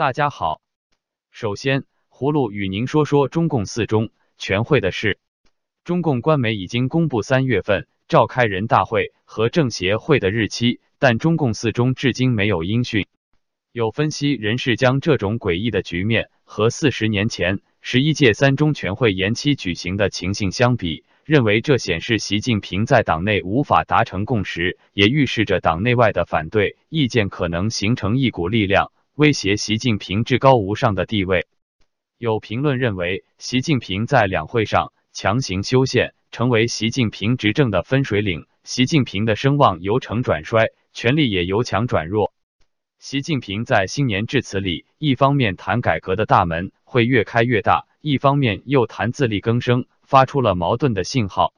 大家好，首先，葫芦与您说说中共四中全会的事。中共官媒已经公布三月份召开人大会和政协会的日期，但中共四中至今没有音讯。有分析人士将这种诡异的局面和四十年前十一届三中全会延期举行的情形相比。认为这显示习近平在党内无法达成共识，也预示着党内外的反对意见可能形成一股力量，威胁习近平至高无上的地位。有评论认为，习近平在两会上强行修宪，成为习近平执政的分水岭，习近平的声望由盛转衰，权力也由强转弱。习近平在新年致辞里，一方面谈改革的大门会越开越大，一方面又谈自力更生。发出了矛盾的信号。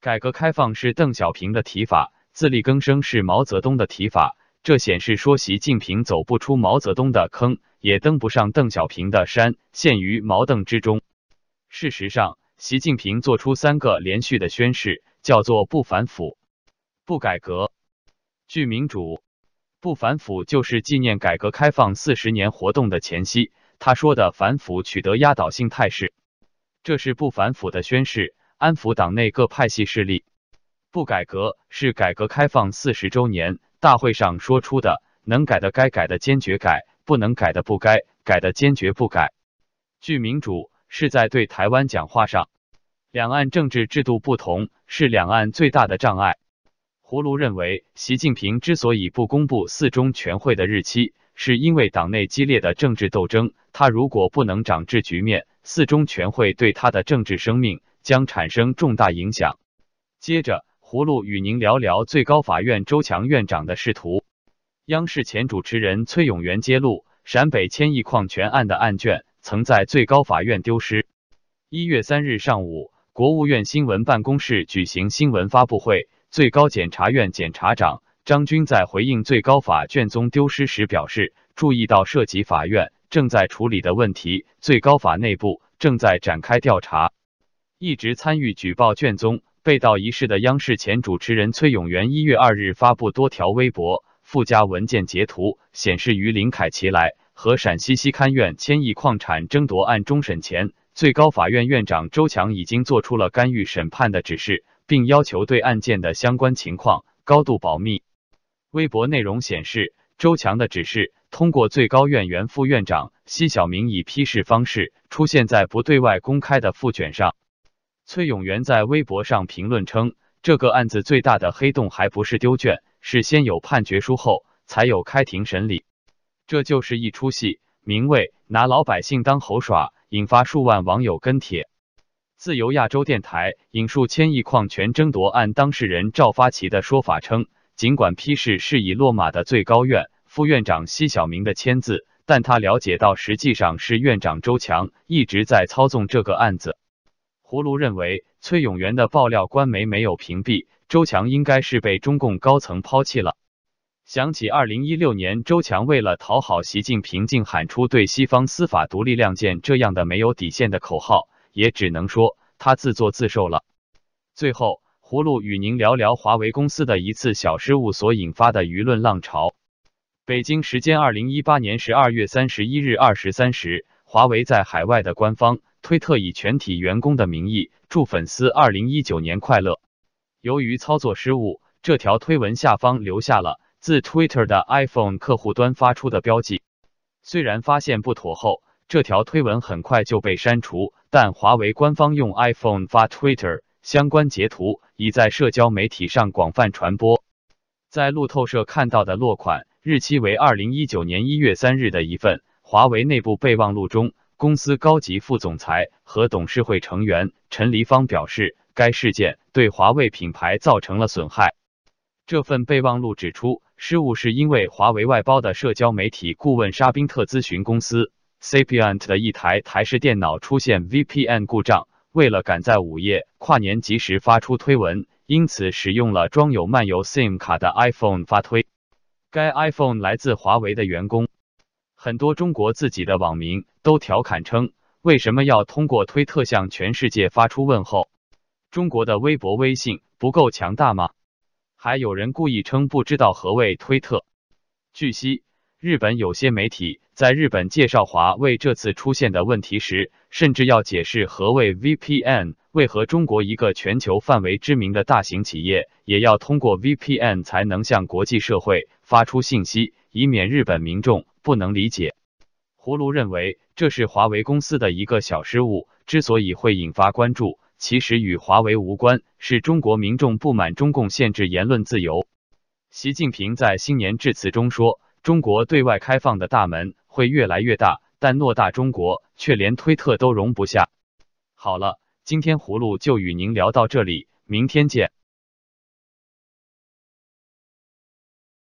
改革开放是邓小平的提法，自力更生是毛泽东的提法。这显示说，习近平走不出毛泽东的坑，也登不上邓小平的山，陷于矛盾之中。事实上，习近平做出三个连续的宣誓，叫做不反腐、不改革、拒民主。不反腐就是纪念改革开放四十年活动的前夕，他说的反腐取得压倒性态势。这是不反腐的宣誓，安抚党内各派系势力。不改革是改革开放四十周年大会上说出的，能改的该改的坚决改，不能改的不该改的坚决不改。据民主是在对台湾讲话上，两岸政治制度不同是两岸最大的障碍。葫芦认为，习近平之所以不公布四中全会的日期，是因为党内激烈的政治斗争，他如果不能掌制局面。四中全会对他的政治生命将产生重大影响。接着，葫芦与您聊聊最高法院周强院长的仕途。央视前主持人崔永元揭露，陕北千亿矿权案的案卷曾在最高法院丢失。一月三日上午，国务院新闻办公室举行新闻发布会，最高检察院检察长张军在回应最高法卷宗丢失时表示，注意到涉及法院。正在处理的问题，最高法内部正在展开调查。一直参与举报卷宗被盗一事的央视前主持人崔永元一月二日发布多条微博，附加文件截图，显示于林凯奇来和陕西西勘院千亿矿产争夺案终审前，最高法院院长周强已经做出了干预审判的指示，并要求对案件的相关情况高度保密。微博内容显示，周强的指示。通过最高院原副院长奚晓明以批示方式出现在不对外公开的复卷上。崔永元在微博上评论称，这个案子最大的黑洞还不是丢卷，是先有判决书后才有开庭审理，这就是一出戏，名为拿老百姓当猴耍，引发数万网友跟帖。自由亚洲电台引述千亿矿权争夺案当事人赵发奇的说法称，尽管批示是以落马的最高院。副院长奚晓明的签字，但他了解到实际上是院长周强一直在操纵这个案子。葫芦认为，崔永元的爆料官媒没有屏蔽周强，应该是被中共高层抛弃了。想起二零一六年，周强为了讨好习近平，竟喊出对西方司法独立亮剑这样的没有底线的口号，也只能说他自作自受了。最后，葫芦与您聊聊华为公司的一次小失误所引发的舆论浪潮。北京时间二零一八年十二月三十一日二十三时，华为在海外的官方推特以全体员工的名义祝粉丝二零一九年快乐。由于操作失误，这条推文下方留下了自 Twitter 的 iPhone 客户端发出的标记。虽然发现不妥后，这条推文很快就被删除，但华为官方用 iPhone 发 Twitter 相关截图已在社交媒体上广泛传播。在路透社看到的落款。日期为二零一九年一月三日的一份华为内部备忘录中，公司高级副总裁和董事会成员陈黎芳表示，该事件对华为品牌造成了损害。这份备忘录指出，失误是因为华为外包的社交媒体顾问沙宾特咨询公司 Sapient 的一台台式电脑出现 VPN 故障，为了赶在午夜跨年及时发出推文，因此使用了装有漫游 SIM 卡的 iPhone 发推。该 iPhone 来自华为的员工，很多中国自己的网民都调侃称：“为什么要通过推特向全世界发出问候？中国的微博、微信不够强大吗？”还有人故意称不知道何谓推特。据悉，日本有些媒体在日本介绍华为这次出现的问题时，甚至要解释何谓 VPN，为何中国一个全球范围知名的大型企业也要通过 VPN 才能向国际社会发出信息，以免日本民众不能理解。葫芦认为这是华为公司的一个小失误，之所以会引发关注，其实与华为无关，是中国民众不满中共限制言论自由。习近平在新年致辞中说。中国对外开放的大门会越来越大，但偌大中国却连推特都容不下。好了，今天葫芦就与您聊到这里，明天见。